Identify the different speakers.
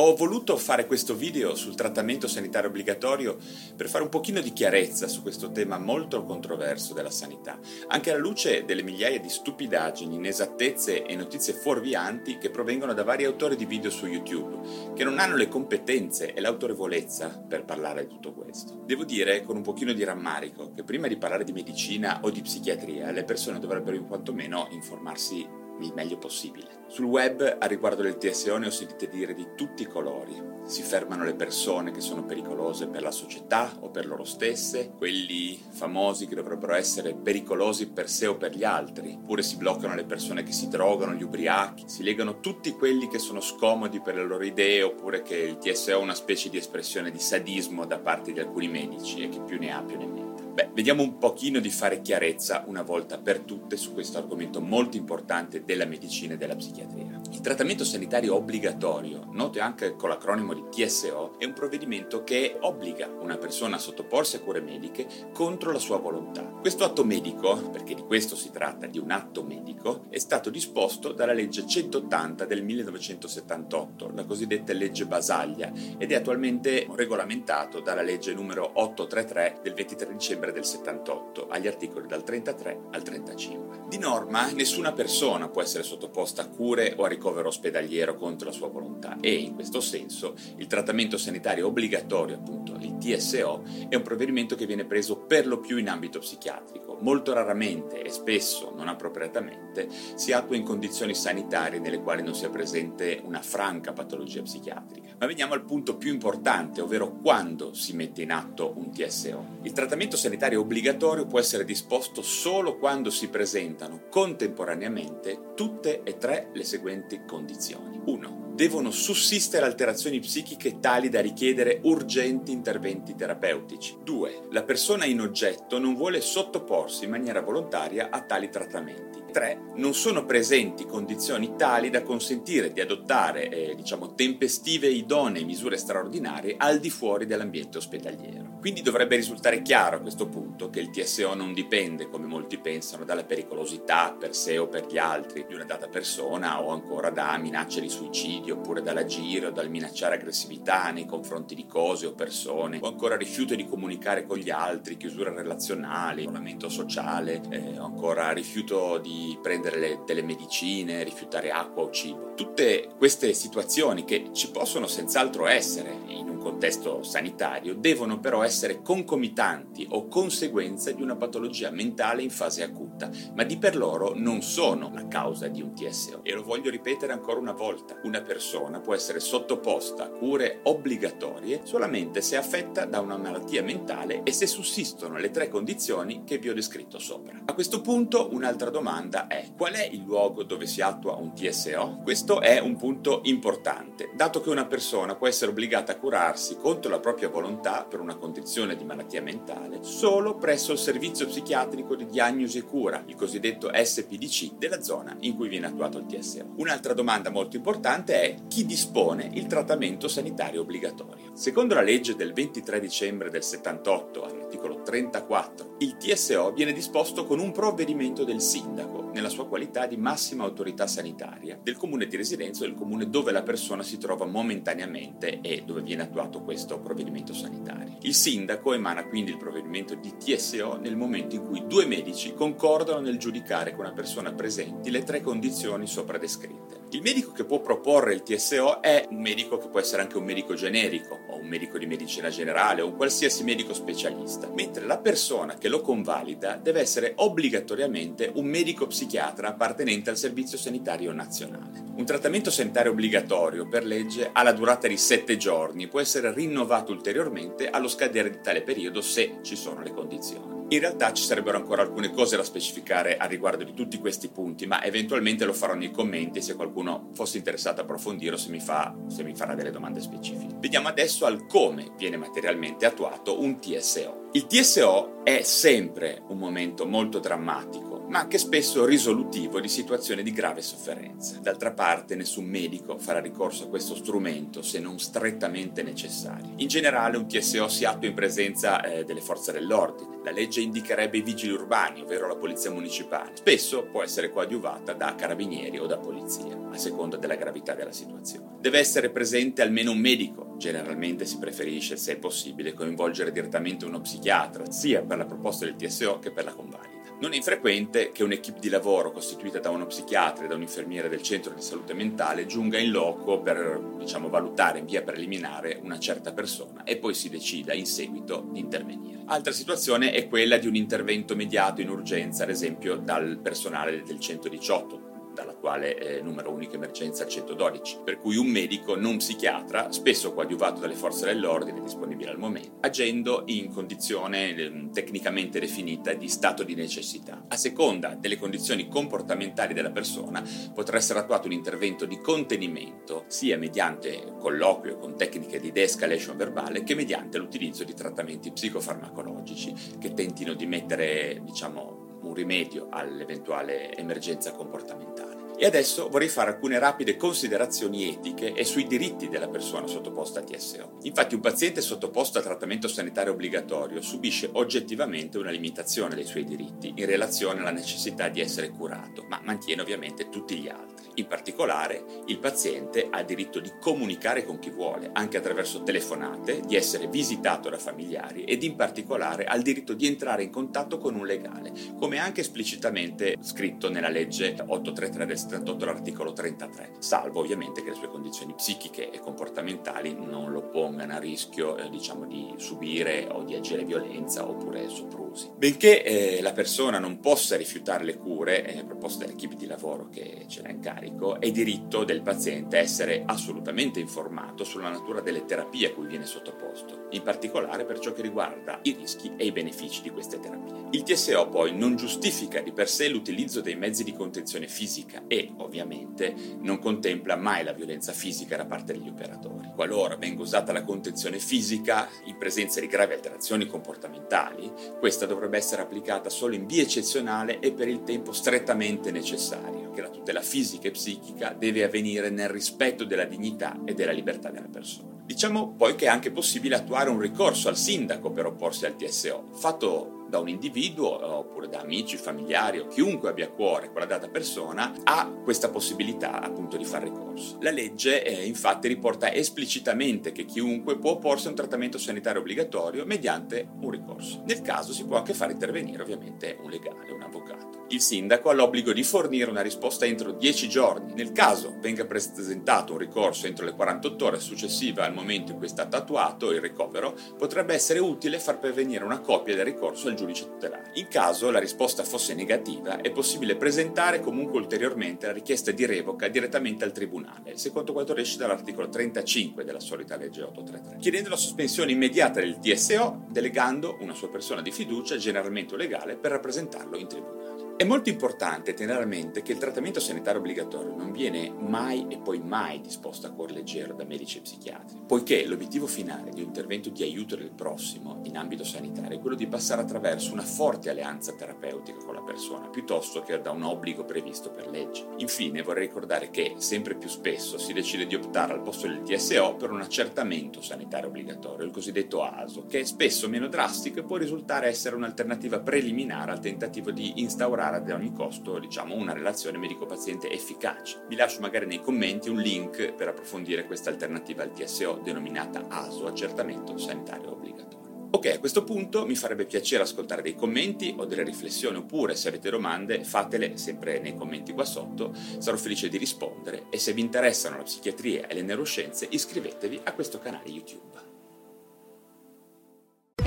Speaker 1: Ho voluto fare questo video sul trattamento sanitario obbligatorio per fare un pochino di chiarezza su questo tema molto controverso della sanità, anche alla luce delle migliaia di stupidaggini, inesattezze e notizie fuorvianti che provengono da vari autori di video su YouTube, che non hanno le competenze e l'autorevolezza per parlare di tutto questo. Devo dire con un pochino di rammarico che prima di parlare di medicina o di psichiatria le persone dovrebbero in quanto meno informarsi il meglio possibile. Sul web a riguardo del TSO ne ho sentite dire di tutti i colori. Si fermano le persone che sono pericolose per la società o per loro stesse, quelli famosi che dovrebbero essere pericolosi per sé o per gli altri, oppure si bloccano le persone che si drogano, gli ubriachi, si legano tutti quelli che sono scomodi per le loro idee, oppure che il TSO è una specie di espressione di sadismo da parte di alcuni medici e che più ne ha più ne meno. Beh, vediamo un pochino di fare chiarezza una volta per tutte su questo argomento molto importante della medicina e della psichiatria. Il trattamento sanitario obbligatorio, noto anche con l'acronimo di TSO, è un provvedimento che obbliga una persona a sottoporsi a cure mediche contro la sua volontà. Questo atto medico, perché di questo si tratta, di un atto medico, è stato disposto dalla legge 180 del 1978, la cosiddetta legge Basaglia, ed è attualmente regolamentato dalla legge numero 833 del 23 dicembre del 78, agli articoli dal 33 al 35. Di norma, nessuna persona può essere sottoposta a cure o a ricovero ospedaliero contro la sua volontà e, in questo senso, il trattamento sanitario obbligatorio, appunto il TSO, è un provvedimento che viene preso per lo più in ambito psichiatrico. Molto raramente e spesso non appropriatamente si attua in condizioni sanitarie nelle quali non sia presente una franca patologia psichiatrica. Ma veniamo al punto più importante, ovvero quando si mette in atto un TSO. Il trattamento sanitario obbligatorio può essere disposto solo quando si presentano contemporaneamente tutte e tre le seguenti condizioni. 1 devono sussistere alterazioni psichiche tali da richiedere urgenti interventi terapeutici. 2. La persona in oggetto non vuole sottoporsi in maniera volontaria a tali trattamenti. 3. Non sono presenti condizioni tali da consentire di adottare, eh, diciamo, tempestive e idonee misure straordinarie al di fuori dell'ambiente ospedaliero. Quindi dovrebbe risultare chiaro a questo punto che il TSO non dipende, come molti pensano, dalla pericolosità per sé o per gli altri di una data persona o ancora da minacce di suicidio oppure dall'agire o dal minacciare aggressività nei confronti di cose o persone o ancora rifiuto di comunicare con gli altri, chiusura relazionale, isolamento sociale eh, o ancora rifiuto di prendere le, delle medicine, rifiutare acqua o cibo. Tutte queste situazioni che ci possono senz'altro essere in contesto sanitario devono però essere concomitanti o conseguenze di una patologia mentale in fase acuta, ma di per loro non sono la causa di un TSO. E lo voglio ripetere ancora una volta, una persona può essere sottoposta a cure obbligatorie solamente se affetta da una malattia mentale e se sussistono le tre condizioni che vi ho descritto sopra. A questo punto un'altra domanda è qual è il luogo dove si attua un TSO? Questo è un punto importante, dato che una persona può essere obbligata a curarsi contro la propria volontà per una condizione di malattia mentale solo presso il servizio psichiatrico di diagnosi e cura, il cosiddetto SPDC, della zona in cui viene attuato il TSO. Un'altra domanda molto importante è chi dispone il trattamento sanitario obbligatorio. Secondo la legge del 23 dicembre del 78, all'articolo 34, il TSO viene disposto con un provvedimento del sindaco, nella sua qualità di massima autorità sanitaria, del comune di residenza o del comune dove la persona si trova momentaneamente e dove viene attuato questo provvedimento sanitario. Il sindaco emana quindi il provvedimento di TSO nel momento in cui due medici concordano nel giudicare con una persona presenti le tre condizioni sopra descritte. Il medico che può proporre il TSO è un medico che può essere anche un medico generico o un medico di medicina generale o un qualsiasi medico specialista, mentre la persona che lo convalida deve essere obbligatoriamente un medico psichiatra appartenente al Servizio Sanitario Nazionale. Un trattamento sanitario obbligatorio per legge ha la durata di 7 giorni, può essere rinnovato ulteriormente allo scadere di tale periodo se ci sono le condizioni. In realtà ci sarebbero ancora alcune cose da specificare a riguardo di tutti questi punti, ma eventualmente lo farò nei commenti se qualcuno fosse interessato a approfondire o se mi, fa, se mi farà delle domande specifiche. Vediamo adesso al come viene materialmente attuato un TSO. Il TSO è sempre un momento molto drammatico ma anche spesso risolutivo di situazioni di grave sofferenza. D'altra parte nessun medico farà ricorso a questo strumento se non strettamente necessario. In generale un TSO si attua in presenza eh, delle forze dell'ordine. La legge indicherebbe i vigili urbani, ovvero la polizia municipale. Spesso può essere coadiuvata da carabinieri o da polizia, a seconda della gravità della situazione. Deve essere presente almeno un medico. Generalmente si preferisce, se è possibile, coinvolgere direttamente uno psichiatra, sia per la proposta del TSO che per la convalida. Non è infrequente che un'equipe di lavoro costituita da uno psichiatra e da un infermiere del centro di salute mentale giunga in loco per diciamo, valutare in via preliminare una certa persona e poi si decida in seguito di intervenire. Altra situazione è quella di un intervento mediato in urgenza, ad esempio dal personale del 118 dall'attuale eh, numero unico emergenza 112, per cui un medico non psichiatra, spesso coadiuvato dalle forze dell'ordine disponibili al momento, agendo in condizione eh, tecnicamente definita di stato di necessità. A seconda delle condizioni comportamentali della persona potrà essere attuato un intervento di contenimento sia mediante colloquio con tecniche di de-escalation verbale che mediante l'utilizzo di trattamenti psicofarmacologici che tentino di mettere, diciamo, un rimedio all'eventuale emergenza comportamentale. E adesso vorrei fare alcune rapide considerazioni etiche e sui diritti della persona sottoposta a TSO. Infatti un paziente sottoposto a trattamento sanitario obbligatorio subisce oggettivamente una limitazione dei suoi diritti in relazione alla necessità di essere curato, ma mantiene ovviamente tutti gli altri. In particolare, il paziente ha il diritto di comunicare con chi vuole, anche attraverso telefonate, di essere visitato da familiari ed in particolare ha il diritto di entrare in contatto con un legale, come anche esplicitamente scritto nella legge 833 del 78 l'articolo 33, salvo ovviamente che le sue condizioni psichiche e comportamentali non lo pongano a rischio eh, diciamo di subire o di agire violenza oppure soprusi. Benché eh, la persona non possa rifiutare le cure eh, proposte dall'equipe di lavoro che ce l'ha in carico, è diritto del paziente essere assolutamente informato sulla natura delle terapie a cui viene sottoposto, in particolare per ciò che riguarda i rischi e i benefici di queste terapie. Il TSO poi non giustifica di per sé l'utilizzo dei mezzi di contenzione fisica e e ovviamente non contempla mai la violenza fisica da parte degli operatori. Qualora venga usata la contenzione fisica in presenza di gravi alterazioni comportamentali, questa dovrebbe essere applicata solo in via eccezionale e per il tempo strettamente necessario, che la tutela fisica e psichica deve avvenire nel rispetto della dignità e della libertà della persona. Diciamo poi che è anche possibile attuare un ricorso al sindaco per opporsi al TSO, fatto da un individuo oppure da amici, familiari o chiunque abbia a cuore quella data persona ha questa possibilità appunto di fare ricorso. La legge eh, infatti riporta esplicitamente che chiunque può opporsi a un trattamento sanitario obbligatorio mediante un ricorso. Nel caso si può anche far intervenire ovviamente un legale, un avvocato. Il sindaco ha l'obbligo di fornire una risposta entro 10 giorni. Nel caso venga presentato un ricorso entro le 48 ore successive al momento in cui è stato attuato il ricovero, potrebbe essere utile far pervenire una copia del ricorso al giudice tutelare. In caso la risposta fosse negativa, è possibile presentare comunque ulteriormente la richiesta di revoca direttamente al tribunale, secondo quanto esce dall'articolo 35 della solita legge 833, chiedendo la sospensione immediata del TSO, delegando una sua persona di fiducia, generalmente legale, per rappresentarlo in tribunale. È molto importante tenere a mente che il trattamento sanitario obbligatorio non viene mai e poi mai disposto a cuor leggero da medici e psichiatri, poiché l'obiettivo finale di un intervento di aiuto del prossimo in ambito sanitario è quello di passare attraverso una forte alleanza terapeutica con la persona, piuttosto che da un obbligo previsto per legge. Infine vorrei ricordare che sempre più spesso si decide di optare al posto del TSO per un accertamento sanitario obbligatorio, il cosiddetto ASO, che è spesso meno drastico e può risultare essere un'alternativa preliminare al tentativo di instaurare creare ad ogni costo diciamo, una relazione medico-paziente efficace. Vi lascio magari nei commenti un link per approfondire questa alternativa al TSO denominata ASO, accertamento sanitario obbligatorio. Ok, a questo punto mi farebbe piacere ascoltare dei commenti o delle riflessioni oppure se avete domande fatele sempre nei commenti qua sotto, sarò felice di rispondere e se vi interessano la psichiatria e le neuroscienze iscrivetevi a questo canale YouTube.